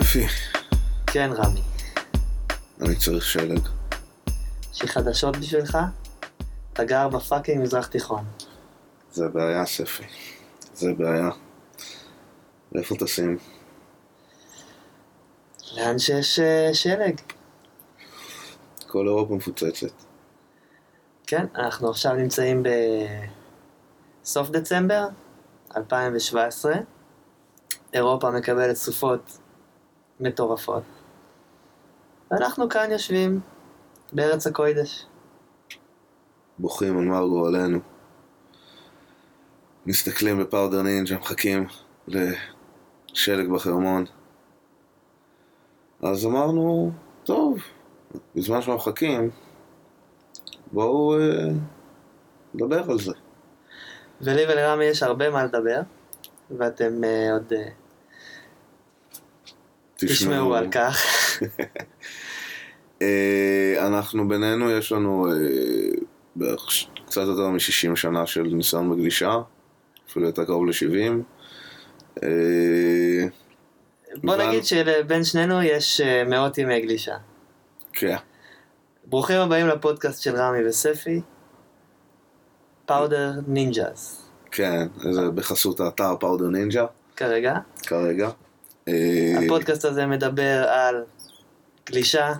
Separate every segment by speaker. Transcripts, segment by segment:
Speaker 1: ספי,
Speaker 2: כן, רמי.
Speaker 1: אני צריך שלג.
Speaker 2: יש לי חדשות בשבילך? אתה גר בפאקינג מזרח תיכון.
Speaker 1: זה בעיה, ספי. זה בעיה. איפה טסים?
Speaker 2: לאן שיש אה, שלג.
Speaker 1: כל אירופה מפוצצת.
Speaker 2: כן, אנחנו עכשיו נמצאים בסוף דצמבר 2017. אירופה מקבלת סופות מטורפות. ואנחנו כאן יושבים בארץ הקוידש.
Speaker 1: בוכים על מר גורלנו. מסתכלים בפאודר נינג'ה, מחכים לשלג בחרמון. אז אמרנו, טוב, בזמן שאנחנו מחכים, בואו אה, נדבר על זה.
Speaker 2: ולי ולרמי יש הרבה מה לדבר, ואתם אה, עוד אה, תשמעו על כך.
Speaker 1: אה, אנחנו בינינו, יש לנו אה, בערך קצת יותר מ-60 שנה של ניסיון בגלישה, אפילו יותר קרוב ל-70. אה,
Speaker 2: בוא נגיד שבין שנינו יש מאות ימי גלישה.
Speaker 1: כן,
Speaker 2: ברוכים הבאים לפודקאסט של רמי וספי, פאודר נינג'אז.
Speaker 1: כן, זה בחסות האתר פאודר נינג'ה
Speaker 2: כרגע.
Speaker 1: כרגע.
Speaker 2: הפודקאסט הזה מדבר על גלישה,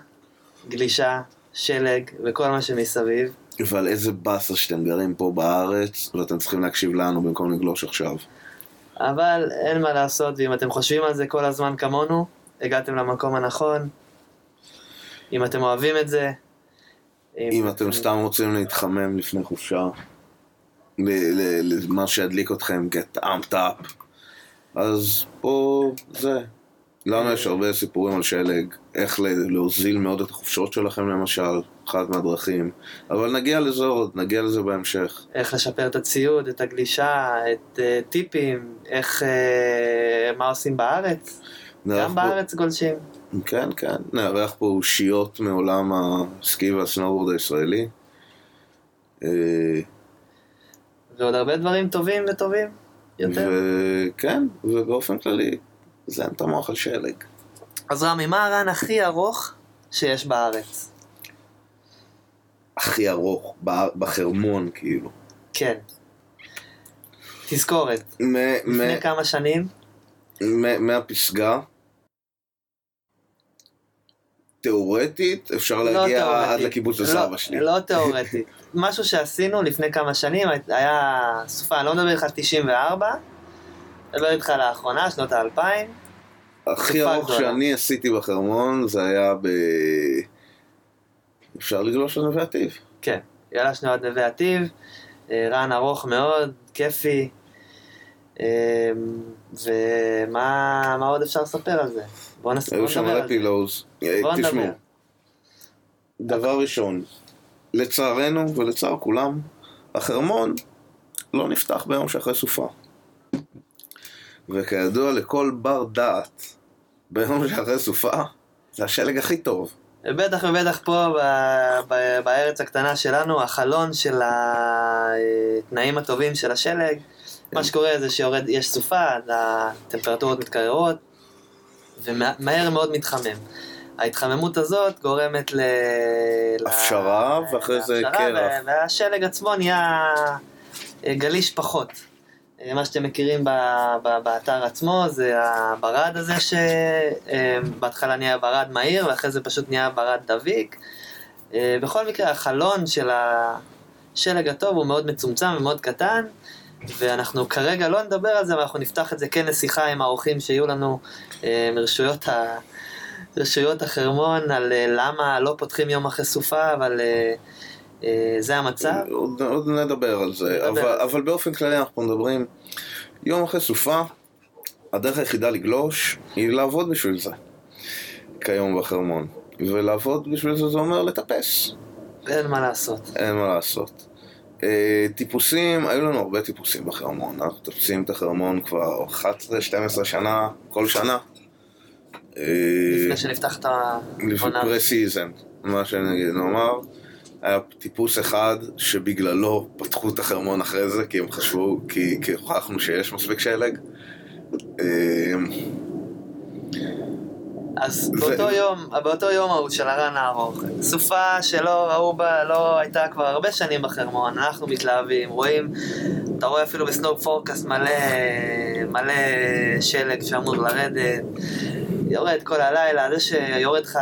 Speaker 2: גלישה, שלג וכל מה שמסביב.
Speaker 1: אבל איזה באסה שאתם גרים פה בארץ ואתם צריכים להקשיב לנו במקום לגלוש עכשיו.
Speaker 2: אבל אין מה לעשות, ואם אתם חושבים על זה כל הזמן כמונו, הגעתם למקום הנכון. אם אתם אוהבים את זה.
Speaker 1: אם אתם סתם רוצים להתחמם לפני חופשה, למה שידליק אתכם, get amped up, אז פה זה. לנו יש הרבה סיפורים על שלג, איך להוזיל מאוד את החופשות שלכם למשל, אחת מהדרכים, אבל נגיע לזה עוד, נגיע לזה בהמשך.
Speaker 2: איך לשפר את הציוד, את הגלישה, את uh, טיפים, איך, uh, מה עושים בארץ. גם בארץ גולשים.
Speaker 1: כן, כן, נארח פה אושיות מעולם הסקי והסנואורד הישראלי. אה,
Speaker 2: ועוד הרבה דברים טובים וטובים יותר.
Speaker 1: וכן, ובאופן כללי, זה אין את המוח על שלג.
Speaker 2: אז רמי, מה הרן הכי ארוך שיש בארץ?
Speaker 1: הכי ארוך, בחרמון כאילו.
Speaker 2: כן. תזכורת,
Speaker 1: מ-
Speaker 2: לפני
Speaker 1: מ-
Speaker 2: כמה שנים,
Speaker 1: מ- מהפסגה, תאורטית, אפשר
Speaker 2: לא
Speaker 1: להגיע
Speaker 2: תיאורטית.
Speaker 1: עד לקיבוץ של
Speaker 2: לא-
Speaker 1: שלי.
Speaker 2: לא תיאורטי. משהו שעשינו לפני כמה שנים, היה סופה, אני לא מדבר איתך על 94, מדבר איתך לאחרונה, שנות האלפיים.
Speaker 1: הכי ארוך. שאני עשיתי בחרמון זה היה ב... אפשר לגלוש על נווה עתיב.
Speaker 2: כן, גלשנו עד נווה עתיב, אה, רן ארוך מאוד, כיפי. אה, ומה מה עוד אפשר לספר על זה? בוא
Speaker 1: היו שם
Speaker 2: נדבר על זה.
Speaker 1: פילוז.
Speaker 2: בוא
Speaker 1: תשמעו,
Speaker 2: נדבר.
Speaker 1: דבר ראשון, לצערנו ולצער כולם, החרמון לא נפתח ביום שאחרי סופה. וכידוע לכל בר דעת, ביום שאחרי סופה, זה השלג הכי טוב.
Speaker 2: בטח ובטח פה ב- ב- בארץ הקטנה שלנו, החלון של התנאים הטובים של השלג, מה שקורה זה שיורד, יש סופה, הטמפרטורות מתקררות, ומהר מאוד מתחמם. ההתחממות הזאת גורמת ל... ל-
Speaker 1: הפשרה, ואחרי זה קרח.
Speaker 2: ו- והשלג עצמו נהיה אה, גליש פחות. אה, מה שאתם מכירים ב- ב- באתר עצמו זה הברד הזה שבהתחלה נהיה ברד מהיר ואחרי זה פשוט נהיה ברד דביק. אה, בכל מקרה החלון של השלג הטוב הוא מאוד מצומצם ומאוד קטן ואנחנו כרגע לא נדבר על זה ואנחנו נפתח את זה כן לשיחה עם האורחים שיהיו לנו אה, מרשויות ה... רשויות החרמון על אה, למה לא פותחים יום אחרי סופה אבל אה, אה, זה המצב.
Speaker 1: עוד, עוד נדבר על זה,
Speaker 2: נדבר
Speaker 1: אבל. אבל באופן כללי אנחנו מדברים, יום אחרי סופה, הדרך היחידה לגלוש היא לעבוד בשביל זה, כיום בחרמון. ולעבוד בשביל זה זה אומר לטפס,
Speaker 2: אין מה לעשות.
Speaker 1: אין מה לעשות. אה, טיפוסים, היו לנו הרבה טיפוסים בחרמון, אנחנו מטפסים את החרמון כבר 11-12 שנה, כל שנה. אה,
Speaker 2: לפני שנפתח את העונה.
Speaker 1: לפני season, מה שנגיד, נאמר, היה טיפוס אחד שבגללו פתחו את החרמון אחרי זה, כי הם חשבו, כי, כי הוכחנו שיש מספיק שלג. אמ,
Speaker 2: אז באותו יום, באותו יום ההוא של הרן הארוך, סופה שלא ראו בה, לא הייתה כבר הרבה שנים בחרמון, אנחנו מתלהבים, רואים, אתה רואה אפילו בסנואו פורקאסט מלא, מלא שלג שאמור לרדת, יורד כל הלילה, זה שיורד לך,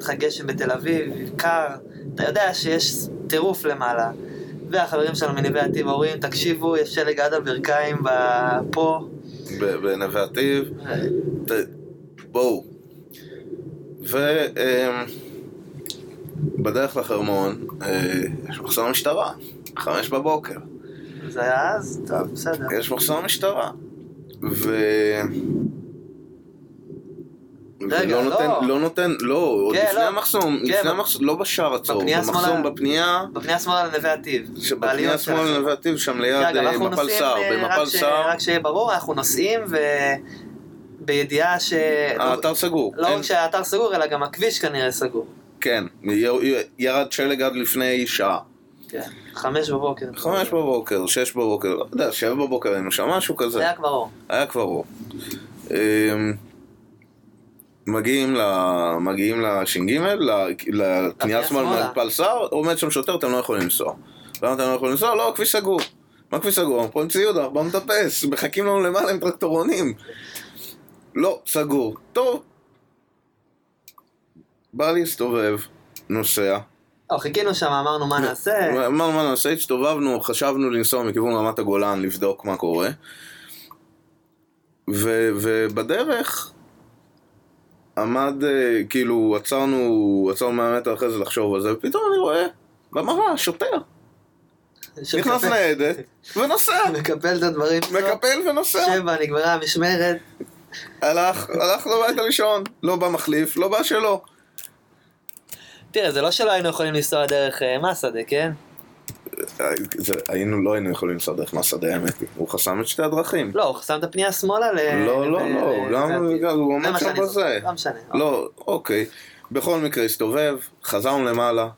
Speaker 2: לך גשם בתל אביב, קר, אתה יודע שיש טירוף למעלה. והחברים שלנו מנווה עתיב אומרים, תקשיבו, יש שלג עד הברכיים פה.
Speaker 1: בנווה. ת- בואו. ובדרך לחרמון, אה, יש מחסום משטרה, חמש בבוקר.
Speaker 2: זה היה אז, טוב, בסדר.
Speaker 1: יש מחסום משטרה. ו...
Speaker 2: רגע, לא.
Speaker 1: נותן, לא נותן, לא, עוד
Speaker 2: כן,
Speaker 1: לפני
Speaker 2: לא.
Speaker 1: המחסום,
Speaker 2: כן,
Speaker 1: לפני
Speaker 2: ב-
Speaker 1: המחסום, לא בשער הצהוב,
Speaker 2: בפנייה
Speaker 1: במחסום
Speaker 2: שמאלה.
Speaker 1: בפנייה,
Speaker 2: בפנייה שמאלה לנווה עתיב.
Speaker 1: שבפנייה
Speaker 2: בעליות
Speaker 1: שמאל
Speaker 2: שלכם.
Speaker 1: לנווה עתיב, שם ליד אה, מפל סער,
Speaker 2: אה,
Speaker 1: במפל סער,
Speaker 2: רק שיהיה ברור, אנחנו נוסעים ו... בידיעה ש...
Speaker 1: האתר סגור,
Speaker 2: לא רק שהאתר סגור, אלא גם הכביש כנראה סגור.
Speaker 1: כן, ירד שלג עד לפני שעה.
Speaker 2: כן. חמש בבוקר.
Speaker 1: חמש בבוקר, שש בבוקר, לא יודע, שבע בבוקר היינו שם, משהו כזה.
Speaker 2: זה היה כבר אור.
Speaker 1: היה כבר אור. מגיעים, ל... מגיעים לש"ג, ל- לפנייה שמאל
Speaker 2: שמאלה.
Speaker 1: מפל סער, עומד שם שוטר, אתם לא יכולים לנסוע. למה אתם לא יכולים לנסוע? לא, הכביש סגור. מה כביש סגור? פה עם ציוד, אנחנו באנו לטפס, מחכים לנו למעלה עם טרקטורונים. לא, סגור. טוב. בא להסתובב, נוסע.
Speaker 2: לא, חיכינו שם, אמרנו מה נעשה.
Speaker 1: אמרנו מה נעשה, הסתובבנו, חשבנו לנסוע מכיוון רמת הגולן לבדוק מה קורה. ובדרך עמד, אה, כאילו, עצרנו, עצרנו 100 מטר אחרי זה לחשוב על זה, ופתאום אני רואה במראה שוטר. נכנס ניידת ונוסע,
Speaker 2: מקפל את הדברים שלו.
Speaker 1: מקפל ונוסע.
Speaker 2: שבע, נגמרה המשמרת.
Speaker 1: הלך, הלך הביתה לישון, לא בא מחליף, לא בא שלו.
Speaker 2: תראה, זה לא שלא היינו יכולים לנסוע דרך אה, מסעדה, כן?
Speaker 1: זה, היינו, לא היינו יכולים לנסוע דרך מהשדה האמת. הוא חסם את שתי הדרכים.
Speaker 2: לא, הוא חסם את הפנייה שמאלה ל...
Speaker 1: לא, לא, לא, גם, הוא
Speaker 2: זה
Speaker 1: עומד
Speaker 2: מה
Speaker 1: שם בזה.
Speaker 2: לא משנה.
Speaker 1: לא, אוקיי. בכל מקרה, הסתובב, חזרנו למעלה,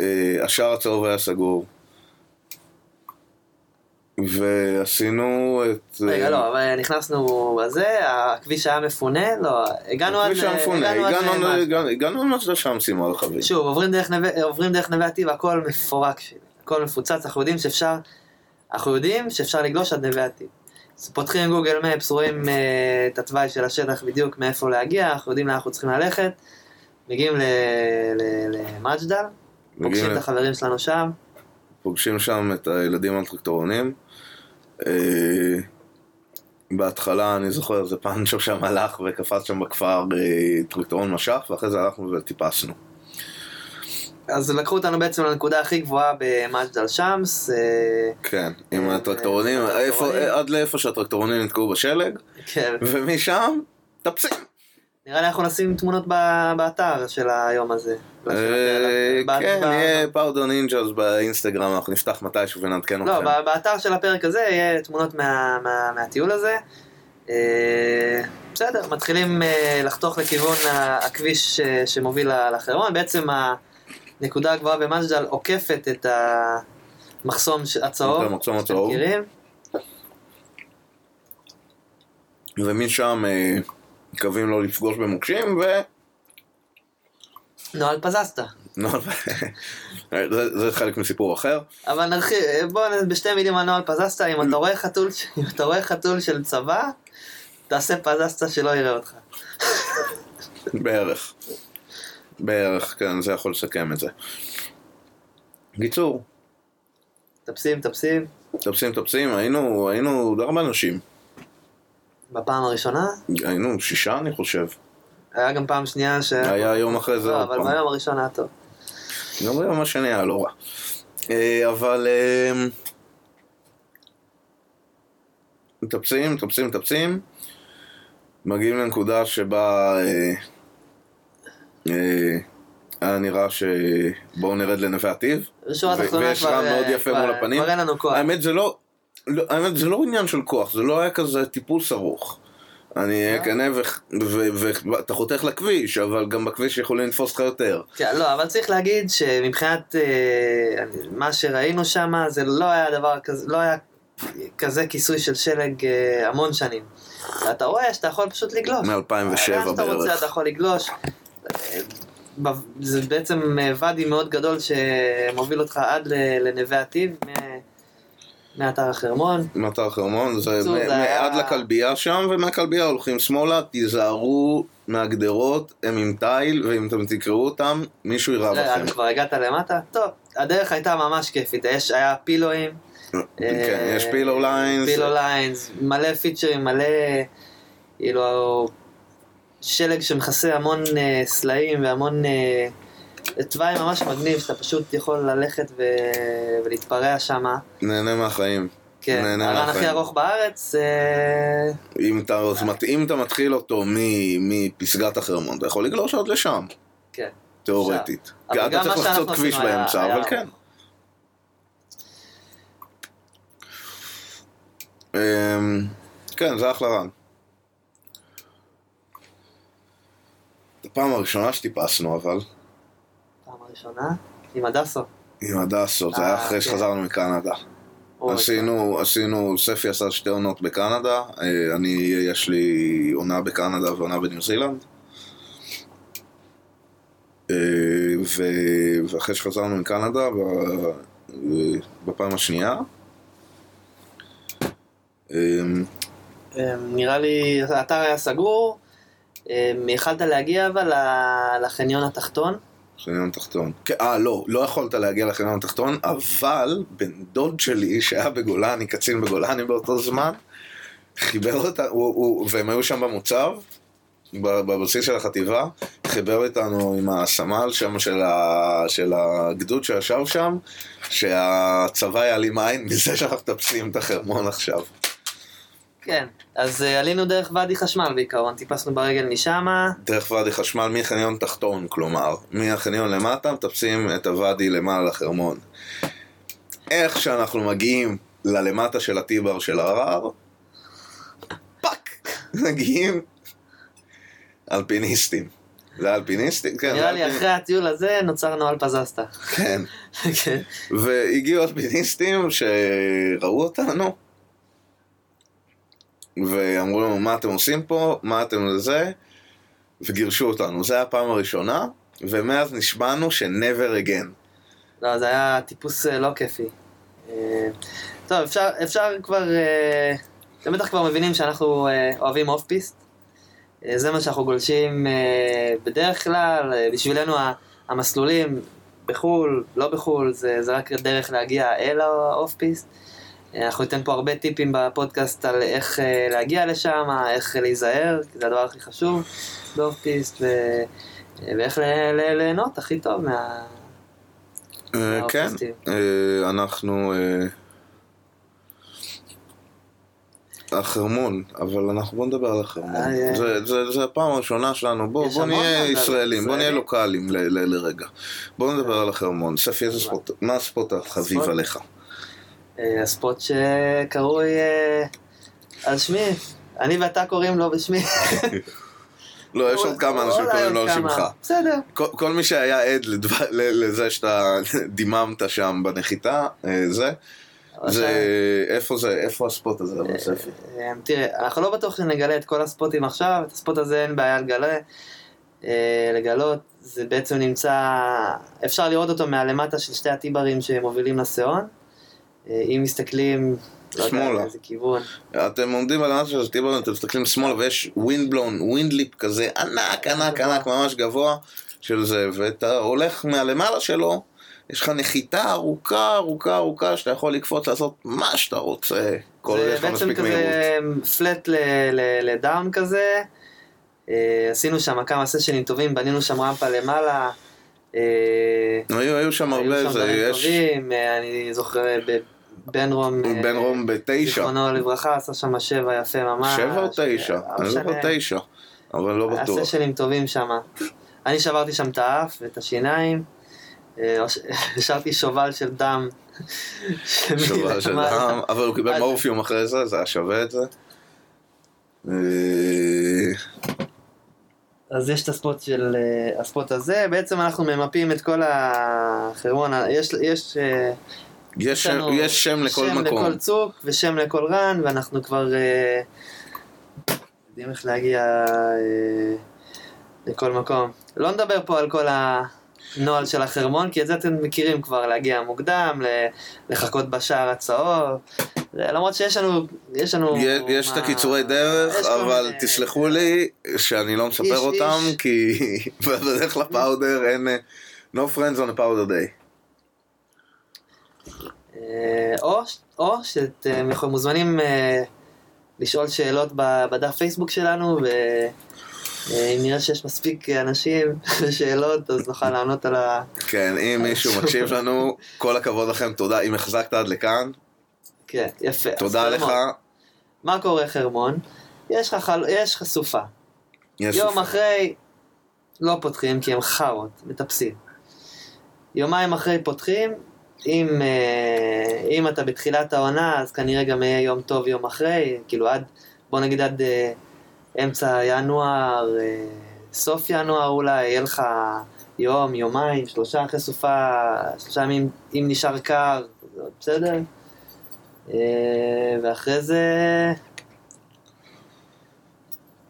Speaker 1: אה, השער הצהוב היה סגור, ועשינו את...
Speaker 2: רגע,
Speaker 1: אה,
Speaker 2: לא, אבל נכנסנו בזה, הכביש היה מפונה, לא, הגענו עד...
Speaker 1: הכביש היה מפונה,
Speaker 2: הגענו עד
Speaker 1: הגענו-
Speaker 2: למטה
Speaker 1: שם שימו הרכבים.
Speaker 2: שוב, עוברים דרך נווה עתיב, הכל מפורק שלי, הכל מפוצץ, אנחנו יודעים שאפשר, אנחנו יודעים שאפשר לגלוש עד נווה עתיב. אז פותחים Google Maps, רואים אה, את התוואי של השטח בדיוק מאיפה להגיע, אנחנו יודעים לאן אנחנו צריכים ללכת, מגיעים למג'דל, פוגשים את החברים שלנו שם,
Speaker 1: פוגשים שם את הילדים על טרקטורונים. אה, בהתחלה אני זוכר איזה פאנצ'ו שם הלך וקפץ שם בכפר אה, טרקטורון משך ואחרי זה הלכנו וטיפסנו.
Speaker 2: אז לקחו אותנו בעצם לנקודה הכי גבוהה במג'דל שמס, אה,
Speaker 1: כן, עם
Speaker 2: אה,
Speaker 1: הטרקטורונים,
Speaker 2: אה, טרקטורונים.
Speaker 1: עד לאיפה שהטרקטורונים נתקעו בשלג,
Speaker 2: כן.
Speaker 1: ומשם טפסים.
Speaker 2: נראה לי אנחנו נשים תמונות באתר של היום הזה.
Speaker 1: אה,
Speaker 2: ב-
Speaker 1: כן, יהיה פאודו נינג'אז באינסטגרם, אנחנו נפתח מתישהו ונעדכן
Speaker 2: לא,
Speaker 1: אתכם.
Speaker 2: ב- באתר של הפרק הזה יהיה תמונות מה- מה- מהטיול הזה. אה, בסדר, מתחילים אה, לחתוך לכיוון הכביש שמוביל לחרמון. בעצם הנקודה הגבוהה במג'דל עוקפת את המחסום הצהוב.
Speaker 1: את המחסום הצהוב. ומשם אה, מקווים לא לפגוש במוקשים, ו...
Speaker 2: נוהל פזסטה.
Speaker 1: נו, זה זה חלק מסיפור אחר.
Speaker 2: אבל נרחיב, בואו נ- בשתי מילים על נוהל פזסטה, אם אתה רואה חתול, ש- אם אתה רואה חתול של צבא, תעשה פזסטה שלא יראה אותך.
Speaker 1: בערך. בערך, כן, זה יכול לסכם את זה. קיצור,
Speaker 2: טפסים, טפסים.
Speaker 1: טפסים טפסים, היינו, היינו די הרבה אנשים.
Speaker 2: בפעם הראשונה,
Speaker 1: היינו שישה אני חושב.
Speaker 2: היה גם פעם שנייה ש...
Speaker 1: היה יום אחרי זה
Speaker 2: לא,
Speaker 1: עוד
Speaker 2: אבל
Speaker 1: פעם.
Speaker 2: ביום הראשון היה טוב.
Speaker 1: גם ביום השני היה לא רע. אה, אבל... אה, מטפסים, מטפסים, מטפסים. מגיעים לנקודה שבה אה, היה נראה שבואו נרד לנווה עתיב.
Speaker 2: בשורה התחתונה
Speaker 1: ויש
Speaker 2: כבר...
Speaker 1: רם מאוד
Speaker 2: אה,
Speaker 1: יפה
Speaker 2: כבר-
Speaker 1: מול הפנים.
Speaker 2: כבר אין לנו כוח.
Speaker 1: האמת זה לא, לא, האמת זה לא עניין של כוח, זה לא היה כזה טיפוס ארוך. אני
Speaker 2: אה?
Speaker 1: כנה ואתה חותך לכביש, אבל גם בכביש יכולים לתפוס לך יותר.
Speaker 2: כן, לא, אבל צריך להגיד שמבחינת אה, מה שראינו שם, זה לא היה דבר כזה, לא היה כזה כיסוי של שלג אה, המון שנים. ואתה רואה שאתה יכול פשוט לגלוש.
Speaker 1: מ-2007
Speaker 2: לאן שאתה רוצה
Speaker 1: בערך.
Speaker 2: אתה יכול לגלוש. זה בעצם אה, ואדי מאוד גדול שמוביל אותך עד לנווה מ- מאתר החרמון.
Speaker 1: מאתר חרמון, זה
Speaker 2: זה היה-
Speaker 1: עד לכלבייה שם, ומהכלבייה הולכים שמאלה, תיזהרו מהגדרות, הם עם תיל, ואם אתם תקראו אותם, מישהו יירה
Speaker 2: לא,
Speaker 1: בכם.
Speaker 2: כבר הגעת למטה? טוב, הדרך הייתה ממש כיפית, יש, היה פילואים.
Speaker 1: כן, יש פילו ליינס,
Speaker 2: פילו ליינס, מלא פיצ'רים, מלא, כאילו, שלג שמכסה המון אה, סלעים והמון אה, תוואי ממש מגניב, שאתה פשוט יכול ללכת ו... ולהתפרע שם.
Speaker 1: נהנה מהחיים.
Speaker 2: כן,
Speaker 1: נהנה
Speaker 2: הרן
Speaker 1: מהחיים.
Speaker 2: הכי ארוך בארץ, אה,
Speaker 1: אם אתה, אם אתה מתחיל אותו מפסגת החרמון, אתה יכול לגלוש עוד לשם,
Speaker 2: כן.
Speaker 1: תיאורטית.
Speaker 2: אבל
Speaker 1: אתה
Speaker 2: גם
Speaker 1: צריך
Speaker 2: מה
Speaker 1: לחצות
Speaker 2: שאנחנו
Speaker 1: כביש
Speaker 2: עשינו היה-
Speaker 1: באמצע,
Speaker 2: היה
Speaker 1: אבל. כן. אמ, כן, זה אחלה רן. הפעם הראשונה שטיפסנו אבל,
Speaker 2: פעם הראשונה, עם הדסו.
Speaker 1: עם הדסו, זה היה
Speaker 2: אה,
Speaker 1: אחרי
Speaker 2: כן.
Speaker 1: שחזרנו מקנדה.
Speaker 2: אוי,
Speaker 1: עשינו, עשינו, ספי עשה שתי עונות בקנדה, אה, אני, יש לי עונה בקנדה ועונה בניו זילנד. אה, ו- ואחרי שחזרנו מקנדה, אה, בפעם השנייה, אה,
Speaker 2: אה, נראה לי, האתר היה סגור, יכלת להגיע אבל לחניון התחתון.
Speaker 1: חניון תחתון. כן, אה, לא, לא יכולת להגיע לחניון התחתון, אבל בן דוד שלי שהיה בגולני, קצין בגולני באותו זמן, חיבר הוא, והם היו שם במוצב, בבסיס של החטיבה, חיבר אותנו עם הסמל שם של, ה, של הגדוד שישב שם, שהצבא יעלים עין מזה שאנחנו מטפסים את החרמון עכשיו.
Speaker 2: כן, אז אה, עלינו דרך ואדי חשמל בעיקרון, טיפסנו ברגל משמה,
Speaker 1: דרך ואדי חשמל מחניון תחתון, כלומר, מהחניון למטה מטפסים את הוואדי למעלה לחרמון. איך שאנחנו מגיעים ללמטה של ה T-bar של ההר, fuck, מגיעים אלפיניסטים. זה אלפיניסטים? כן,
Speaker 2: נראה לי. אחרי הטיול הזה נוצר נוהל פזסטה.
Speaker 1: כן.
Speaker 2: כן.
Speaker 1: והגיעו אלפיניסטים שראו אותנו, ואמרו לנו, מה אתם עושים פה? מה אתם לזה? וגירשו אותנו. זו הייתה הפעם הראשונה, ומאז נשבענו ש-never again.
Speaker 2: לא, זה היה טיפוס אה, לא כיפי. אה, טוב, אפשר, אפשר כבר, אה, אתם בטח כבר מבינים שאנחנו אוהבים אוף פיסט. זה מה שאנחנו גולשים בדרך כלל, בשבילנו המסלולים בחו"ל, לא בחו"ל, זה, זה רק דרך להגיע אל האוף פיסט. אה, אנחנו ניתן פה הרבה טיפים בפודקאסט על איך אה, להגיע לשם, איך להיזהר, כי זה הדבר הכי חשוב באוף פיסט, ו... אה, ואיך ליהנות הכי טוב מה...
Speaker 1: כן, אנחנו... החרמון, אבל אנחנו בוא נדבר על החרמון. זה- זה זה הפעם הראשונה שלנו, בוא נהיה. ישראלים, בוא נהיה. לוקאלים ל- ל- לרגע. בוא נדבר על החרמון. ספי, מה הספורט החביב? עליך?
Speaker 2: אה, הספוט שקרוי אה, על שמי. אני ואתה קוראים לו בשמי.
Speaker 1: לא, יש עוד כמה אנשים קוראים לו על. שמך.
Speaker 2: בסדר.
Speaker 1: כל, מי שהיה עד לזה שאתה דיממת שם בנחיתה, אה, זה, זה, איפה זה, איפה הספוט הזה?
Speaker 2: אה, תראה, אנחנו לא בטוח שנגלה את כל הספוטים עכשיו, את הספוט הזה אין בעיה לגלה, לגלות, זה בעצם נמצא, אפשר לראות אותו מהלמטה של שתי הטיברים שמובילים לסיאון, אם מסתכלים, לא
Speaker 1: שמאלה. אתם עומדים על הלמטה של טיברון, אתם מסתכלים שמאלה ויש wind blown, wind lip כזה ענק, ענק. ענק, ממש גבוה של זה, ואתה הולך מהלמעלה שלו, יש לך נחיתה ארוכה, ארוכה, ארוכה, שאתה יכול לקפוץ לעשות מה שאתה רוצה, כל
Speaker 2: עוד
Speaker 1: יש לך
Speaker 2: בעצם
Speaker 1: מספיק מהירות.
Speaker 2: כזה flat to down כזה, אה, עשינו שם כמה סשנים טובים, בנינו שם רמפה למעלה, אה,
Speaker 1: היו, היו שם הרבה,
Speaker 2: היו שם
Speaker 1: זה,
Speaker 2: דברים טובים, אה, אני זוכר אה, בן רום, אה,
Speaker 1: בן רום בתשע,
Speaker 2: זיכרונו לברכה, עשה שם שבע יפה ממש.
Speaker 1: שבע או תשע,
Speaker 2: אה,
Speaker 1: אני
Speaker 2: משנה.
Speaker 1: זוכר תשע, אבל לא
Speaker 2: היה
Speaker 1: בטוח.
Speaker 2: סשנים טובים שם. אני שברתי שם את האף ואת השיניים, אה, השארתי שובל של דם.
Speaker 1: שובל של. דם, אבל הוא קיבל מורפיום אחרי זה, זה היה שווה את זה. אה,
Speaker 2: אז יש את הספוט של אה, הספוט הזה, בעצם אנחנו ממפים את כל החרמון, יש, יש אה,
Speaker 1: יש שם-
Speaker 2: לנו
Speaker 1: יש שם לכל
Speaker 2: שם
Speaker 1: מקום.
Speaker 2: לכל צוק ושם לכל רן, ואנחנו כבר אה, יודעים איך להגיע אה, לכל מקום. לא נדבר פה על כל הנוהל של החרמון, כי את זה אתם מכירים כבר, להגיע מוקדם, לחכות בשער הצהוב. למרות שיש לנו, יש לנו...
Speaker 1: יש- יש את
Speaker 2: מה-
Speaker 1: הקיצורי דרך, אבל
Speaker 2: מיני-
Speaker 1: תסלחו לי שאני לא מספר
Speaker 2: איש,
Speaker 1: אותם,
Speaker 2: איש.
Speaker 1: כי בדרך לפאודר אין... אה, No friends on a powder day.
Speaker 2: אה, או, או שאתם יכול- מוזמנים אה, לשאול שאלות בדף פייסבוק שלנו, ואם נראה שיש מספיק אנשים ושאלות, אז נוכל לענות על ה...
Speaker 1: כן, אם מישהו מקשיב לנו, כל הכבוד לכם, תודה. אם החזקת עד לכאן,
Speaker 2: כן, יפה.
Speaker 1: תודה לך.
Speaker 2: מה קורה חרמון? יש לך, חל... יש לך סופה.
Speaker 1: יש
Speaker 2: יום
Speaker 1: סופה.
Speaker 2: אחרי לא פותחים כי הם חארות, מטפסים. יומיים אחרי פותחים, אם, אה, אם אתה בתחילת העונה, אז כנראה גם יהיה יום טוב יום אחרי, כאילו עד, בוא נגיד עד אה, אמצע ינואר, אה, סוף ינואר אולי, יהיה לך יום, יומיים, שלושה אחרי סופה, שלושה ימים, אם נשאר קר, בסדר? ואחרי זה...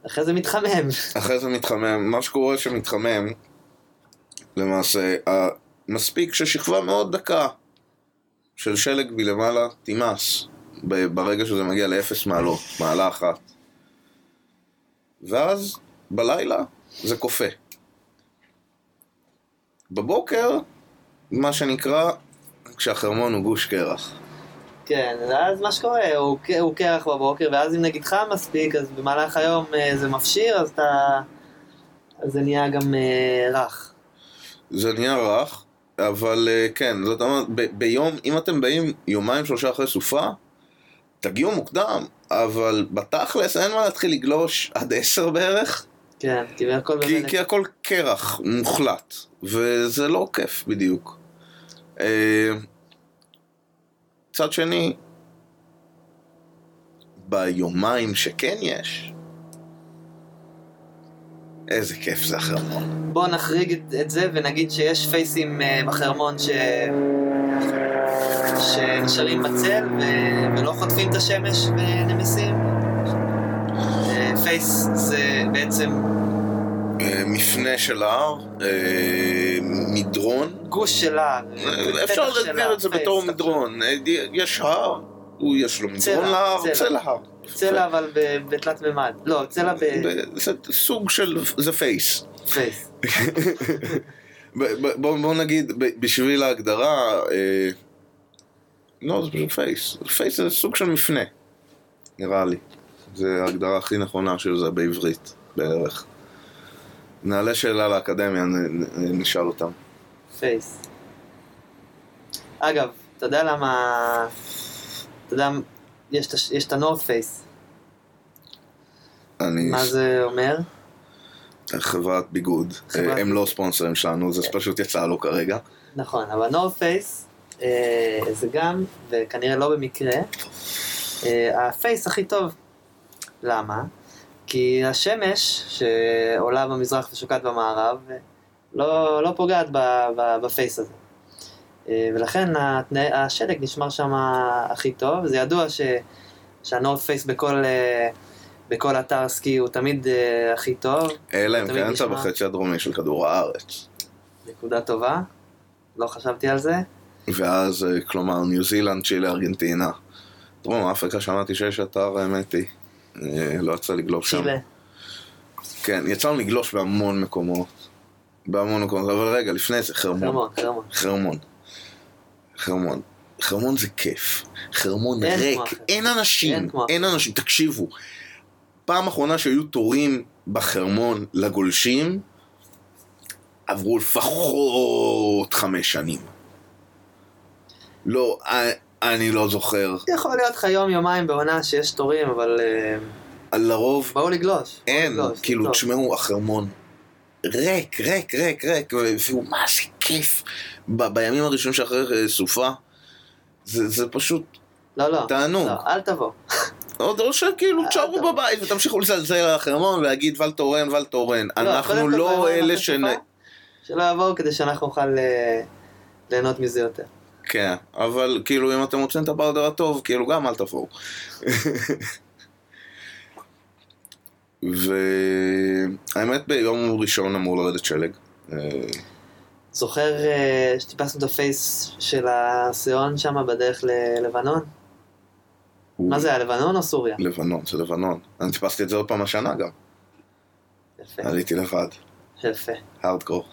Speaker 2: אחרי זה מתחמם.
Speaker 1: אחרי זה מתחמם, מה שקורה שמתחמם, למעשה, מספיק ששכבה מאוד דקה של שלג מלמעלה תימס ברגע שזה מגיע לאפס מעלות, מעלה אחת. ואז בלילה זה קופא. בבוקר, מה שנקרא, כשהחרמון הוא גוש קרח.
Speaker 2: כן, ואז מה שקורה, הוא, הוא קרח בבוקר, ואז אם נגיד חם מספיק, אז במהלך היום אה, זה מפשיר, אז אתה... אז זה נהיה גם אה, רך.
Speaker 1: זה נהיה רך, אבל אה, כן, זאת אומרת, ב- ביום, אם אתם באים יומיים שלושה אחרי סופה, תגיעו מוקדם, אבל בתכלס אין מה להתחיל לגלוש עד עשר בערך,
Speaker 2: כן, כי הכל
Speaker 1: כי. כי הכל קרח מוחלט, וזה לא כיף בדיוק. אה, מצד שני, ביומיים שכן יש, איזה כיף זה החרמון.
Speaker 2: בואו נחריג את, את זה ונגיד שיש פייסים אה, בחרמון ש... שנשארים בצל ו... ולא חוטפים את השמש ונמסים. אה, face זה בעצם
Speaker 1: אה, מפנה של ההר, מדרון,
Speaker 2: גוש של הר.
Speaker 1: אה, אפשר להגדיר את זה
Speaker 2: face.
Speaker 1: בתור מדרון. יש הר, הוא יש לו מדרון להר,
Speaker 2: צלע.
Speaker 1: הר.
Speaker 2: צלע אבל בתלת מימד. לא, צלע
Speaker 1: ב- זה סוג של, זה face.
Speaker 2: ב face.
Speaker 1: ב- ב- בוא בוא נגיד, בשביל ההגדרה, אה, לא, זה פשוט face. face זה סוג של מפנה, נראה לי. זה ההגדרה הכי נכונה של זה בעברית, בערך. נעלה שאלה לאקדמיה, נשאל אותם.
Speaker 2: face. אגב, אתה יודע למה... אתה יודע, יש את ה North Face.
Speaker 1: אני...
Speaker 2: מה זה אומר?
Speaker 1: חברת ביגוד.
Speaker 2: חברת
Speaker 1: אה, הם לא ספונסרים שלנו, זה פשוט יצא לו כרגע.
Speaker 2: נכון, אבל north face אה, זה גם, וכנראה לא במקרה, אה, ה face הכי טוב. למה? כי השמש שעולה במזרח ושוקעת במערב לא, לא פוגעת ב, ב, ב face הזה. אה, ולכן התנאי, השלג נשמר שם הכי טוב. זה ידוע ש, שה north face בכל, אה, בכל אתר סקי הוא תמיד אה, הכי טוב.
Speaker 1: אלא אם כן אתה. בחצי הדרומי של כדור הארץ.
Speaker 2: נקודה טובה. לא חשבתי על זה.
Speaker 1: ואז, כלומר, ניו זילנד, צ'ילה, ארגנטינה. דרום אפריקה שמעתי שיש אתר, האמת היא. לא יצא לגלוש שם.
Speaker 2: צ'ילה.
Speaker 1: כן, יצאנו לגלוש בהמון מקומות. בהמון מקומות, אבל רגע, לפני זה, חרמון.
Speaker 2: חרמון, חרמון.
Speaker 1: חרמון. חרמון. חרמון זה כיף. חרמון
Speaker 2: אין
Speaker 1: ריק,
Speaker 2: כמו.
Speaker 1: אין אנשים,
Speaker 2: אין כמו
Speaker 1: אין אנשים. תקשיבו, פעם אחרונה שהיו תורים בחרמון לגולשים, עברו לפחות חמש שנים. לא, אה, אני לא זוכר.
Speaker 2: יכול להיות לך יום יומיים בעונה שיש תורים, אבל אה,
Speaker 1: לרוב
Speaker 2: באו לגלוש.
Speaker 1: אין,
Speaker 2: לגלוש,
Speaker 1: כאילו. תשמעו, החרמון ריק, ריק, ריק, ריק, והוא, מה זה כיף. ב- בימים הראשונים שאחרי אה, סופה, זה, זה פשוט
Speaker 2: לא, לא.
Speaker 1: תענוג.
Speaker 2: לא, אל תבוא.
Speaker 1: עוד או שכאילו
Speaker 2: אה,
Speaker 1: תשארו
Speaker 2: אתה-
Speaker 1: בבית ותמשיכו לזלזל על החרמון ולהגיד ול תורן, ול תורן.
Speaker 2: קודם
Speaker 1: אנחנו לא אלה.
Speaker 2: סופה, שלא יבואו כדי שאנחנו נוכל אה, ליהנות מזה יותר.
Speaker 1: כן, אבל כאילו אם אתם רוצים את הפאודר הטוב, כאילו גם אל תבואו. והאמת ביום ראשון אמור לרדת שלג. אה,
Speaker 2: זוכר אה, שטיפסנו את הפייס של הסיאון שם בדרך ללבנון? מה זה היה, לבנון או סוריה?
Speaker 1: לבנון, זה לבנון. אני טיפסתי את זה עוד פעם השנה גם.
Speaker 2: יפה,
Speaker 1: עליתי לבד,
Speaker 2: יפה.
Speaker 1: הארדקור.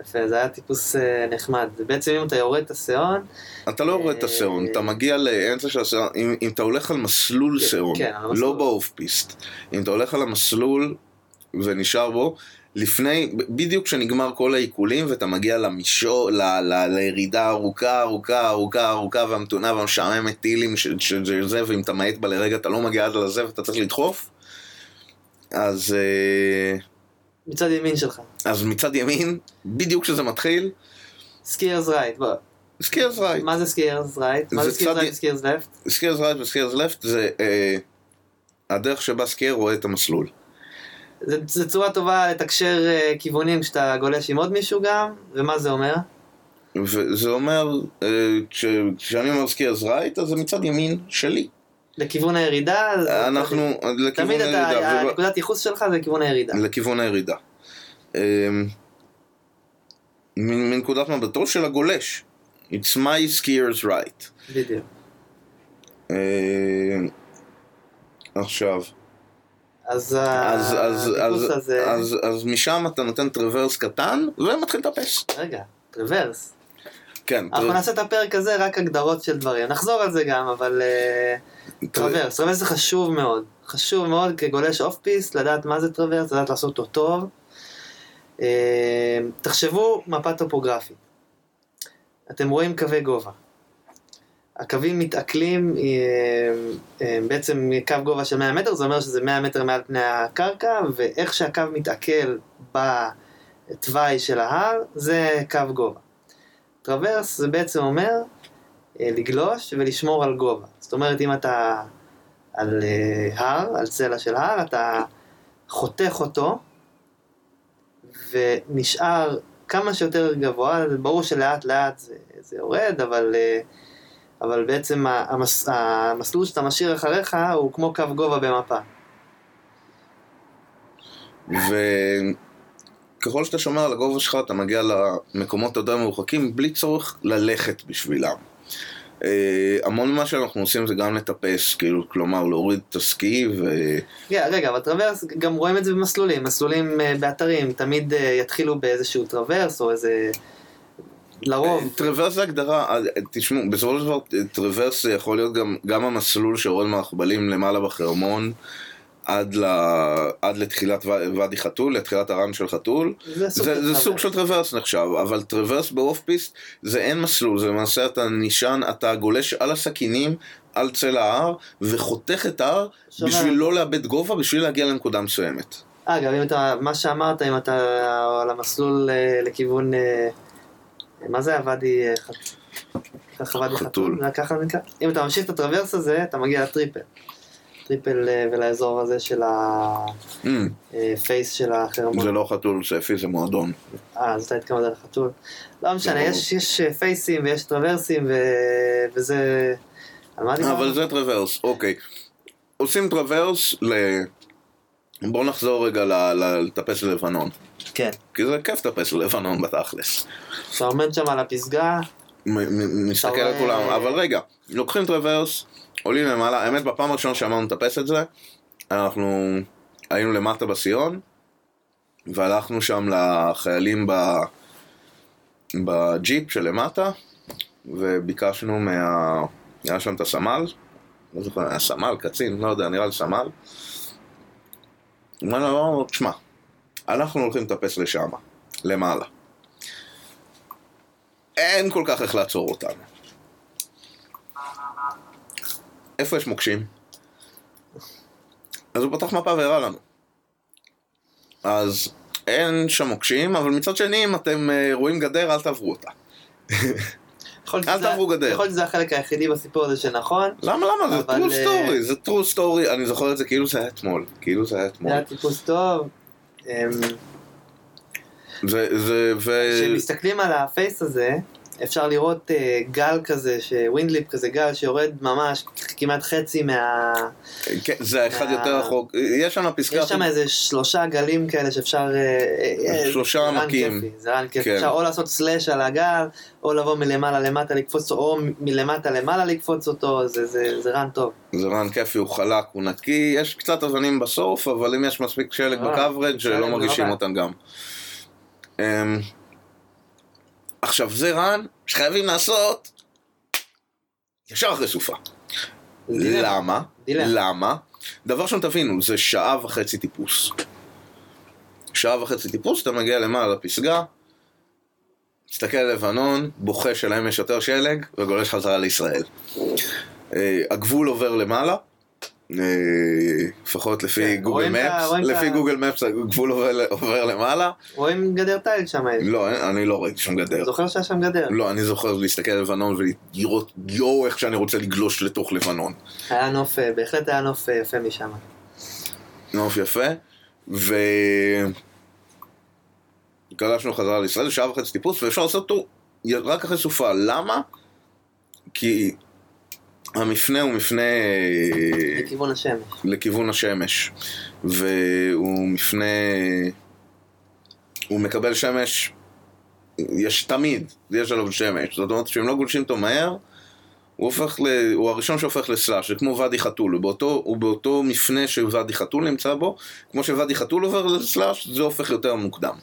Speaker 2: יפה, זה היה טיפוס אה, נחמד. בעצם אם אתה יורד את הסיאון,
Speaker 1: אתה לא יורד את הסיאון, אתה מגיע לאמצע של הסיאון, אם, אם אתה הולך על מסלול
Speaker 2: כן,
Speaker 1: סיאון,
Speaker 2: כן, המסלול.
Speaker 1: לא באוף פיסט, אם אתה הולך על המסלול ונשאר בו, לפני, בדיוק כשנגמר כל העיקולים ואתה מגיע למישור, ל, ל, לירידה ארוכה, ארוכה, ארוכה, ארוכה והמתונה והמשעממת טילים של, של, של זה, ואם אתה מאט בה לרגע אתה לא מגיע עד לזה ואתה צריך לדחוף, אז, אה,
Speaker 2: מצד ימין שלך.
Speaker 1: אז מצד ימין, בדיוק כשזה מתחיל,
Speaker 2: skier's right, בוא.
Speaker 1: skier's right.
Speaker 2: מה זה skier's right? מה
Speaker 1: זה
Speaker 2: skier's right
Speaker 1: ו
Speaker 2: skier's left? skier's
Speaker 1: right ו skier's left זה אה, הדרך שבה skier רואה את המסלול.
Speaker 2: זה, זה צורה טובה לתקשר אה, כיוונים כשאתה גולש עם עוד מישהו גם, ומה זה אומר?
Speaker 1: וזה אומר, אה, כש- כשאני אומר skier's right, אז זה מצד ימין שלי.
Speaker 2: לכיוון הירידה? זה-
Speaker 1: אנחנו לכיוון
Speaker 2: תמיד
Speaker 1: הירידה. ו-
Speaker 2: הנקודת ייחוס שלך זה לכיוון הירידה.
Speaker 1: לכיוון הירידה. אה, מ- מנקודת מבטו של הגולש. It's my skier's right.
Speaker 2: בדיוק.
Speaker 1: אה, עכשיו,
Speaker 2: אז
Speaker 1: אז, אז, אז,
Speaker 2: הזה...
Speaker 1: אז, אז משם אתה נותן traverse קטן ומתחיל לטפס.
Speaker 2: רגע, traverse.
Speaker 1: כן,
Speaker 2: אנחנו
Speaker 1: טר-
Speaker 2: נעשה את הפרק הזה רק הגדרות של דברים. נחזור על זה גם, אבל אה, traverse. traverse זה חשוב מאוד. חשוב מאוד כגולש off-piste לדעת מה זה traverse, לדעת לעשות אותו טוב. אה, תחשבו מפה טופוגרפית. אתם רואים קווי גובה. הקווים מתעכלים, אה, אה, בעצם קו גובה של 100 מטר, זה אומר שזה 100 מטר מעל פני הקרקע, ואיך שהקו מתעכל בתוואי של ההר, זה קו גובה. טרוורס זה בעצם אומר אה, לגלוש ולשמור על גובה. זאת אומרת, אם אתה על הר, על צלע של הר, אתה חותך אותו ונשאר כמה שיותר גבוה, ברור שלאט לאט זה, זה יורד, אבל, אה, אבל בעצם המס, המסלול שאתה משאיר אחריך הוא כמו קו גובה במפה.
Speaker 1: וככל שאתה שומר על הגובה שלך, אתה מגיע למקומות יותר מרוחקים בלי צורך ללכת בשבילם. אה, המון ממה שאנחנו עושים זה גם לטפס, כאילו, כלומר להוריד את הסקי ו...
Speaker 2: רגע, רגע, אבל traverse, גם רואים את זה במסלולים, מסלולים אה, באתרים, תמיד אה, יתחילו באיזשהו traverse או איזה... לרוב,
Speaker 1: traverse זה הגדרה, אה, תשמעו, בסופו של דבר traverse זה יכול להיות גם, גם המסלול שיורד מהרכבלים למעלה בחרמון עד, ל, עד לתחילת ואדי חתול, לתחילת ה run של חתול.
Speaker 2: זה סוג
Speaker 1: זה, זה. סוג של traverse נחשב, אבל traverse ב off-piste זה אין מסלול, זה למעשה אתה נשען, אתה גולש על הסכינים, על צלע ההר, וחותך את ההר
Speaker 2: שומע.
Speaker 1: בשביל לא לאבד גובה, בשביל להגיע לנקודה מסוימת.
Speaker 2: אגב, אם אתה, מה שאמרת, אם אתה על המסלול אה, לכיוון, אה, מה זה הוואדי אה,
Speaker 1: חתול.
Speaker 2: חתול? זה ככה זה נקרא? אם אתה ממשיך את ה traverse הזה, אתה מגיע לטריפל. טריפל אה, ולאזור הזה של
Speaker 1: אממ,
Speaker 2: ה face של החרמון.
Speaker 1: זה לא חתול ספי, זה מועדון.
Speaker 2: אה, אז אתה התכוונת לחתול. לא משנה,
Speaker 1: ברור.
Speaker 2: יש, אה, פייסים ויש טרוורסים. וזה... על?
Speaker 1: אבל זה traverse, אוקיי. עושים traverse ל... בואו נחזור רגע לטפס ללבנון.
Speaker 2: כן.
Speaker 1: כי זה כיף לטפס ללבנון בתכלס.
Speaker 2: אתה עומד שם על הפסגה,
Speaker 1: מסתכל על כולם, אבל רגע, לוקחים traverse, עולים למעלה, האמת בפעם הראשונה שאמרנו לטפס את זה, אנחנו היינו למטה בסיון, והלכנו שם לחיילים ב... בג'יפ שלמטה, וביקשנו מה... היה שם את הסמל, לא זוכר, היה סמל, קצין, לא יודע, נראה לי סמל. אמרנו לו, תשמע, אנחנו הולכים לטפס לשם, למעלה. אין כל כך איך לעצור אותנו. איפה יש מוקשים? אז הוא פתח מפה והראה לנו. אז אין שם מוקשים, אבל מצד שני, אם אתם אה, רואים גדר, אל תעברו אותה.
Speaker 2: יכול
Speaker 1: אל תעברו גדר.
Speaker 2: יכול להיות שזה החלק היחידי בסיפור הזה שנכון.
Speaker 1: למה, למה? זה
Speaker 2: אבל,
Speaker 1: true
Speaker 2: אה,
Speaker 1: story, זה true story, אני זוכר את זה כאילו זה היה אתמול, כאילו זה היה אתמול.
Speaker 2: זה היה טיפוס טוב. אמ. כשמסתכלים על ה face הזה, אפשר לראות אה, גל כזה, wind lip כזה גל שיורד ממש כמעט חצי מה...
Speaker 1: כן, זה אחד
Speaker 2: מה-
Speaker 1: יותר רחוק. יש שם פסקה...
Speaker 2: יש שם איזה שלושה גלים כאלה שאפשר... אה, אה,
Speaker 1: שלושה עמקים.
Speaker 2: כיפי, זה רן כיפי.
Speaker 1: כן.
Speaker 2: אפשר או לעשות סלאש על הגל, או לבוא מלמעלה למטה לקפוץ אותו, או מלמטה למעלה לקפוץ אותו, זה- זה זה רן טוב.
Speaker 1: זה רן כיפי, הוא חלק, הוא נקי, יש קצת אבנים בסוף, אבל אם יש מספיק שלג בקוורג' לא מרגישים אותם גם. עכשיו זה רן שחייבים לעשות ישר אחרי סופה.
Speaker 2: דילמה.
Speaker 1: למה?
Speaker 2: דילמה.
Speaker 1: למה? דבר ראשון תבינו, זה שעה וחצי טיפוס. שעה וחצי טיפוס, אתה מגיע למעלה לפסגה, מסתכל על לבנון, בוכה שלהם יש יותר שלג, וגולש חזרה לישראל. אה, הגבול עובר למעלה, לפחות לפי
Speaker 2: כן,
Speaker 1: גוגל מפס, לפי גוגל מפס הגבול עובר- למעלה.
Speaker 2: רואים גדר תיל שם. יש.
Speaker 1: לא, אני לא ראיתי שם גדר.
Speaker 2: זוכר שהיה שם גדר?
Speaker 1: לא, אני זוכר להסתכל על לבנון ולראות יואו איך שאני רוצה לגלוש לתוך לבנון.
Speaker 2: היה נוף, אה, בהחלט היה נוף אה, יפה משם.
Speaker 1: נוף יפה, ו... גלשנו חזרה לישראל, שעה וחצי טיפוס, ואפשר לעשות אותו רק אחרי סופה. למה? כי המפנה הוא מפנה אה,
Speaker 2: לכיוון השמש.
Speaker 1: לכיוון השמש, והוא מפנה... הוא מקבל שמש, יש תמיד, יש עליו שמש, זאת אומרת שאם לא גולשים אותו מהר, הוא הופך ל... הוא הראשון שהופך לסלאש, זה כמו ואדי חתול, הוא באותו, הוא באותו מפנה שוואדי חתול נמצא בו, כמו שוואדי חתול עובר לסלאש, זה הופך יותר מוקדם.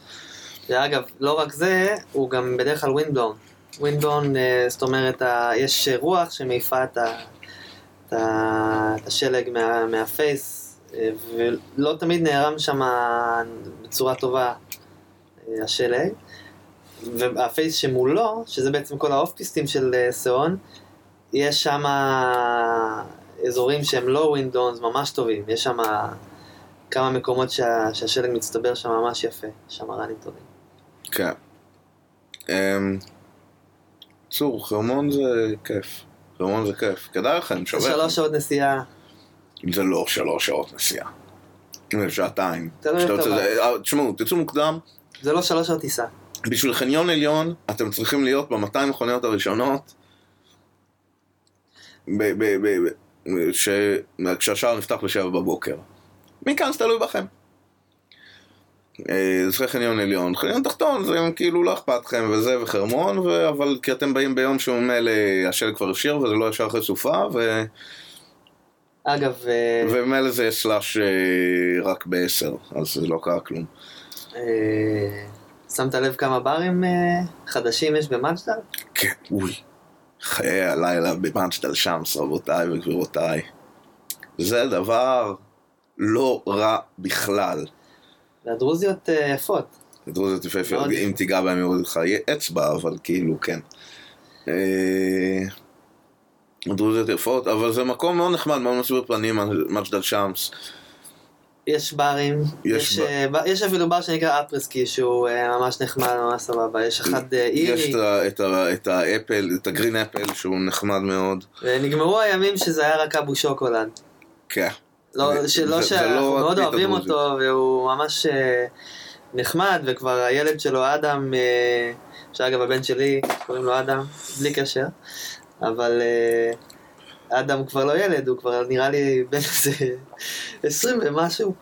Speaker 2: ואגב, לא רק זה, הוא גם בדרך כלל ווינדבלון. ווינדבלון, אה, זאת אומרת, יש רוח שמעיפה את, את, את השלג מה, מהפייס, אה, ולא תמיד נערם שם בצורה טובה אה, השלג. וה face שמולו, שזה בעצם כל האוף-פיסטים של סאון, יש שם אזורים שהם לא windblowns ממש טובים. יש שם כמה מקומות שה, שהשלג מצטבר שם ממש יפה. שם רנים טובים.
Speaker 1: כן. אמ, צור, חרמון זה כיף. חרמון זה כיף. כדאי לכם, שווה.
Speaker 2: זה שלוש שעות נסיעה.
Speaker 1: זה לא שלוש שעות נסיעה. זה שעתיים.
Speaker 2: אתה
Speaker 1: אה, תשמעו, תצאו מוקדם.
Speaker 2: זה לא שלוש שעות טיסה.
Speaker 1: בשביל חניון עליון, אתם צריכים להיות ב-200 מכוניות הראשונות. ב- ב- ב- ב- ש- כשהשער נפתח בשבע בבוקר. מכאן זה תלוי בכם. אה, זה חניון עליון. חניון תחתון זה כאילו לא אכפת לכם וזה וחרמון, ו- אבל כי אתם באים ביום שממילא השלג כבר השאיר וזה לא ישר אחרי סופה, ו-
Speaker 2: אגב, אה,
Speaker 1: וממילא זה סלאש אה, רק בעשר, אז זה לא קרה כלום.
Speaker 2: שמת לב כמה ברים חדשים יש במג'דל?
Speaker 1: כן, אוי. חיי הלילה במג'דל שמס, רבותיי וגבירותיי. זה דבר לא רע בכלל.
Speaker 2: והדרוזיות אה, יפות.
Speaker 1: דרוזיות יפהפיות. אם תיגע בהם יוריד לך אצבע, אבל כאילו, כן. אה, דרוזיות יפות, אבל זה מקום מאוד נחמד, מאוד מסביר פנים, מג'דל שמס.
Speaker 2: יש ברים,
Speaker 1: יש
Speaker 2: יש,
Speaker 1: ב-
Speaker 2: אה, ב- יש אפילו בר שנקרא אפרסקי שהוא אה, ממש נחמד, ממש סבבה. יש אחד אה,
Speaker 1: יש
Speaker 2: אירי,
Speaker 1: את ה- את ה- את האפל, את הגרין אפל, שהוא נחמד מאוד.
Speaker 2: ונגמרו הימים שזה היה רק אבו שוקולד.
Speaker 1: כן.
Speaker 2: לא, שלא שאנחנו
Speaker 1: לא
Speaker 2: מאוד אוהבים. אותו, והוא ממש אה, נחמד, וכבר הילד שלו, אדם, אה, שאגב הבן שלי, קוראים לו אדם, בלי קשר, אבל אה, אדם כבר לא ילד, הוא כבר נראה לי בן איזה 20 ומשהו.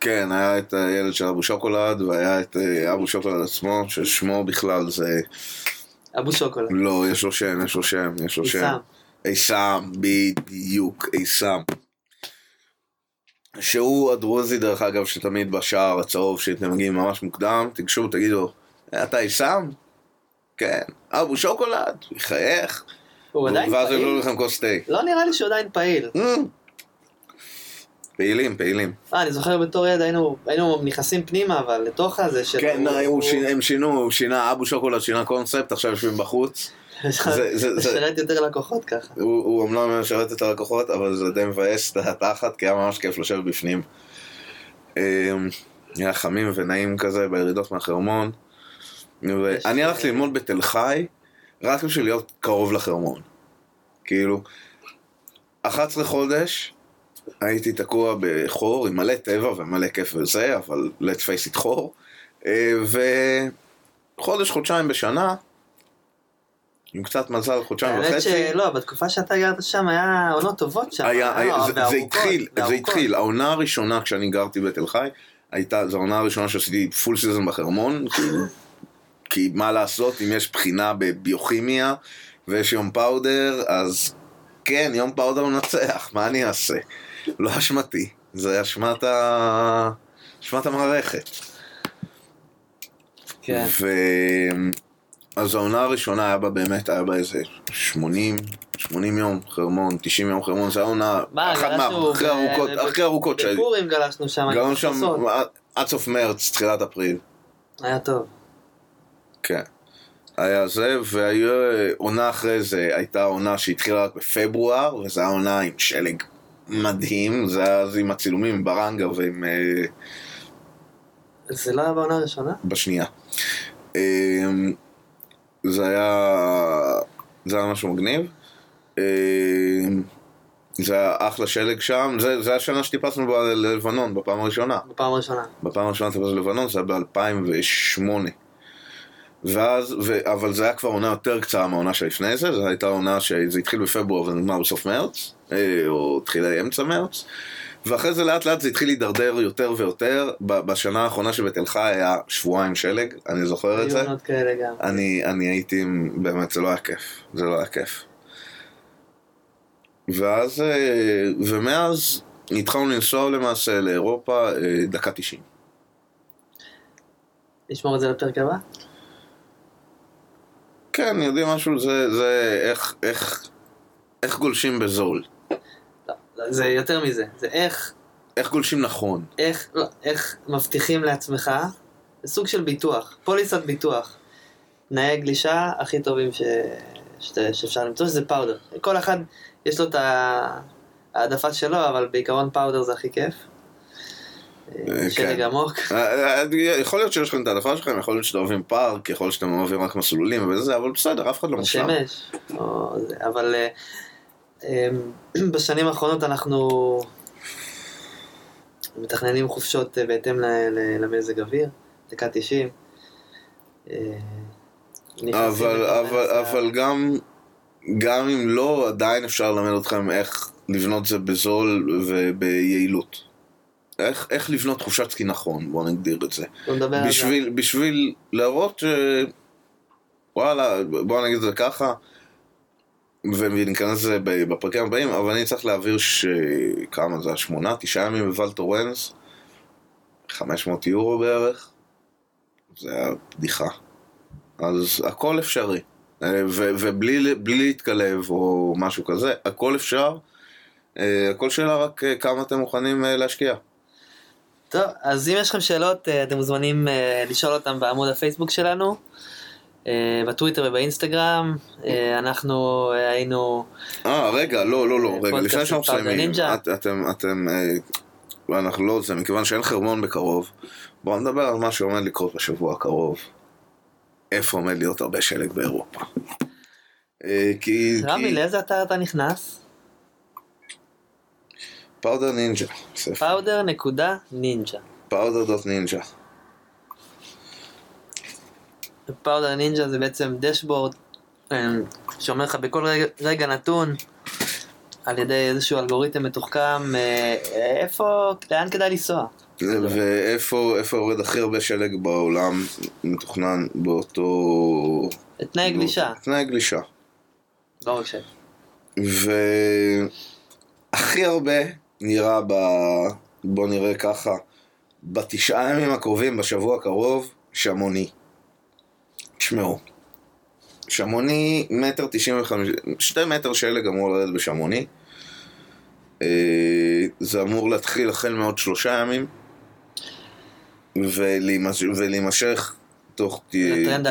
Speaker 1: כן, היה את הילד של אבו שוקולד, והיה את אבו שוקולד עצמו, ששמו בכלל זה...
Speaker 2: אבו שוקולד.
Speaker 1: לא, יש לו שם, יש לו שם, יש לו שם.
Speaker 2: עיסאם.
Speaker 1: עיסאם, בדיוק, עיסאם. שהוא הדרוזי, דרך אגב, שתמיד בשער הצהוב, שאתם מגיעים ממש מוקדם, תיגשו, תגידו, אתה עיסאם? כן. אבו שוקולד? יחייך.
Speaker 2: הוא עדיין
Speaker 1: ואז יביאו
Speaker 2: פעיל?
Speaker 1: לכם כוס תה.
Speaker 2: לא נראה לי שהוא עדיין פעיל.
Speaker 1: Mm. פעילים, פעילים.
Speaker 2: אה, אני זוכר בתור ילד היינו, היינו נכנסים פנימה, אבל לתוך הזה של...
Speaker 1: כן, הוא שינה- הם שינו, הוא שינה, אבו שוקולד שינה קונספט, עכשיו יושבים בחוץ.
Speaker 2: לשרת יותר לקוחות ככה.
Speaker 1: הוא אומנם משרת את הלקוחות, אבל זה די מבאס את התחת, כי היה ממש כיף לשבת בפנים. אמ, היה חמים ונעים כזה בירידות מהחרמון. ואני הלכתי ללמוד בתל חי, רק בשביל להיות קרוב לחרמון. כאילו, 11 חודש הייתי תקוע בחור עם מלא טבע ומלא כיף וזה, אבל let's face it חור. אה, חודש, חודשיים בשנה, עם קצת מזל, חודשיים
Speaker 2: האמת
Speaker 1: וחצי.
Speaker 2: שלא, בתקופה שאתה גרת שם היה עונות טובות שם.
Speaker 1: היה, היה,
Speaker 2: לא,
Speaker 1: זה, זה התחיל, זה. התחיל, העונה הראשונה כשאני גרתי בתל חי, הייתה, זו העונה הראשונה שעשיתי פול סיזון בחרמון, כי, כי מה לעשות, אם יש בחינה בביוכימיה ויש יום פאודר, אז כן, יום פאודר מנצח, מה אני אעשה? לא אשמתי, זה אשמת ה... אשמת המערכת.
Speaker 2: כן.
Speaker 1: ו... אז העונה הראשונה היה בה באמת, היה בה איזה 80, 80 יום חרמון, 90 יום חרמון, זו
Speaker 2: מה,
Speaker 1: אחת
Speaker 2: גלשנו
Speaker 1: מה... אחרי
Speaker 2: ב-
Speaker 1: ארוכות, אחרי ארוכות, ש-
Speaker 2: בפורים גלשנו שם. עם
Speaker 1: שם. עד- סוף מרץ, תחילת אפריל,
Speaker 2: היה טוב.
Speaker 1: כן. היה זה, והיו עונה אחרי זה, הייתה עונה שהתחילה רק בפברואר, וזו הייתה עונה עם שלג מדהים, זה היה אז עם הצילומים עם ברנגה ועם... אה,
Speaker 2: זה לא היה בעונה הראשונה?
Speaker 1: בשנייה. זה היה... זה היה משהו מגניב. אמ, זה היה אחלה שלג שם, זה, זה השנה שטיפסנו בה ללבנון בפעם הראשונה.
Speaker 2: בפעם הראשונה.
Speaker 1: בפעם הראשונה טיפסנו ללבנון, זה היה ב-2008. ואז, ו, אבל זה היה כבר עונה יותר קצרה מהעונה שלפני זה, זו הייתה עונה שזה התחיל בפברואר ונגמר בסוף מרץ, אה, או תחילה אמצע מרץ, ואחרי זה לאט לאט זה התחיל להידרדר יותר ויותר, בשנה האחרונה שבתל חי היה שבועיים שלג, אני זוכר את זה,
Speaker 2: היו עונות כאלה גם.
Speaker 1: אני, אני הייתי, באמת זה לא היה כיף, זה לא היה כיף. ואז, אה, ומאז התחלנו לנסוע למעשה לאירופה אה, דקה 90.
Speaker 2: נשמור את זה לפרק הבא?
Speaker 1: כן, יודעים משהו, זה, זה איך, איך, איך גולשים בזול.
Speaker 2: זה יותר מזה. זה איך,
Speaker 1: איך גולשים נכון.
Speaker 2: איך, לא, איך מבטיחים לעצמך, זה סוג של ביטוח, פוליסת ביטוח. תנאי גלישה הכי טובים ש... ש... שאפשר למצוא, שזה פאודר. כל אחד יש לו את ה- העדפה שלו, אבל בעיקרון פאודר זה הכי כיף.
Speaker 1: אה,
Speaker 2: שלג
Speaker 1: כן.
Speaker 2: עמוק.
Speaker 1: אה, אה, יכול להיות שיש לכם את העדפה שלכם, יכול להיות שאתם אוהבים פארק, יכול להיות שאתם אוהבים רק מסלולים וזה, אבל בסדר, אף אחד לא מושלם.
Speaker 2: שמש, אבל אה, בשנים האחרונות אנחנו מתכננים חופשות אה, בהתאם למזג אוויר, דקה 90. אה, נכנסים
Speaker 1: אבל,
Speaker 2: לתוך
Speaker 1: אבל. אבל גם, גם אם לא, עדיין אפשר ללמד אתכם איך לבנות זה בזול וביעילות. איך, איך לבנות חופשת סקי נכון, בואו נגדיר את זה. בשביל, בשביל להראות ש... וואלה, בואו נגיד את זה ככה, וניכנס לזה בפרקים הבאים, אבל אני צריך להעביר ש... כמה זה, שמונה, תשעה ימים בוואל טורנס, 500 יורו בערך, זה היה בדיחה. אז הכל אפשרי. אה, ו- ובלי בלי להתקלב או משהו כזה, הכל אפשר. אה, הכל שאלה רק אה, כמה אתם מוכנים להשקיע.
Speaker 2: טוב, אז אם יש לכם שאלות, אתם מוזמנים לשאול אותם בעמוד הפייסבוק שלנו, בטוויטר ובאינסטגרם. אה, אנחנו אה, היינו...
Speaker 1: אה, רגע, לא, לא, לא, רגע, לפני שאנחנו מסיימים, אתם, אתם, אה, אנחנו לא זה, מכיוון שאין חרמון בקרוב, בואו נדבר על מה שעומד לקרות בשבוע הקרוב. איפה עומד להיות הרבה שלג באירופה. אה, כי...
Speaker 2: רמי, לאיזה אתר אתה נכנס?
Speaker 1: פאודר נינג'ה.
Speaker 2: powder נקודה ninja.
Speaker 1: powder dot ninja.
Speaker 2: powder ninja זה בעצם dashboard אה, שאומר לך בכל רגע, רגע נתון על ידי איזשהו אלגוריתם מתוחכם אה, איפה, לאן כדאי לנסוע.
Speaker 1: ואיפה איפה יורד הכי הרבה שלג בעולם מתוכנן באותו...
Speaker 2: תנאי גלישה,
Speaker 1: תנאי גלישה.
Speaker 2: לא רק ש...
Speaker 1: והכי הרבה נראה ב... בוא נראה ככה, בתשעה ימים הקרובים, בשבוע הקרוב, שמוני. תשמעו, שמוני מטר תשעים וחמש, שתי מטר שלג אמור לרדת בשמוני. אה, זה אמור להתחיל החל מעוד שלושה ימים. ולהימש- ולהימשך תוך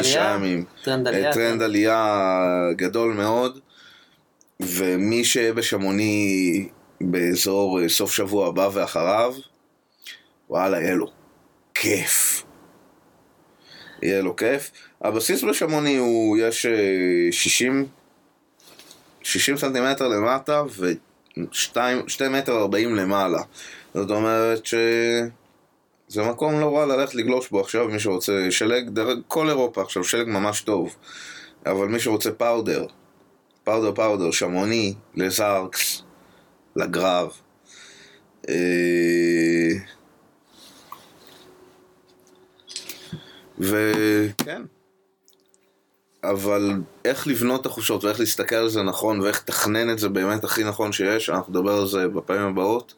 Speaker 1: תשעה? ימים.
Speaker 2: טרנד
Speaker 1: אה,
Speaker 2: עלייה.
Speaker 1: טרנד עלייה גדול מאוד, ומי שיהיה בשמוני באזור אה, סוף שבוע הבא ואחריו, וואלה, יהיה לו כיף. יהיה לו כיף. הבסיס בשמוני הוא, יש אה, 60, 60 סנטימטר למטה ו-2 מטר 40 למעלה. זאת אומרת ש... זה מקום לא רע ללכת לגלוש בו עכשיו, מי שרוצה שלג, דרך כל אירופה עכשיו, שלג ממש טוב. אבל מי שרוצה פאודר, פאודר פאודר, שמוני, לזארקס, לגרב. אה, וכן. אבל איך לבנות את החושות ואיך להסתכל על זה נכון ואיך לתכנן את זה באמת הכי נכון שיש, אנחנו נדבר על זה בפעמים הבאות.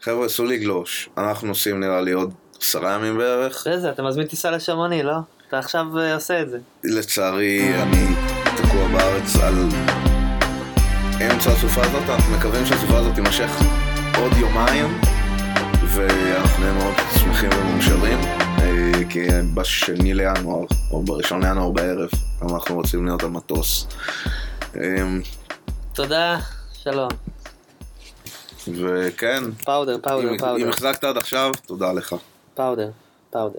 Speaker 1: חבר'ה, סעו לגלוש, אנחנו נוסעים נראה לי עוד עשרה ימים בערך.
Speaker 2: איזה, אתה מזמין טיסה לשמוני, לא? אתה עכשיו אה, עושה את זה.
Speaker 1: לצערי, אני תקוע בארץ על אמצע הסופה הזאת, אנחנו מקווים שהסופה הזאת תימשך עוד יומיים, ואנחנו נהיה מאוד שמחים ומאושרים, כי בשני לינואר, או בראשון לינואר בערב, אנחנו רוצים להיות על מטוס. אמ,
Speaker 2: תודה, שלום.
Speaker 1: וכן,
Speaker 2: פאודר, פאודר,
Speaker 1: אם-
Speaker 2: פאודר.
Speaker 1: אם החזקת עד עכשיו, תודה לך.
Speaker 2: פאודר, פאודר.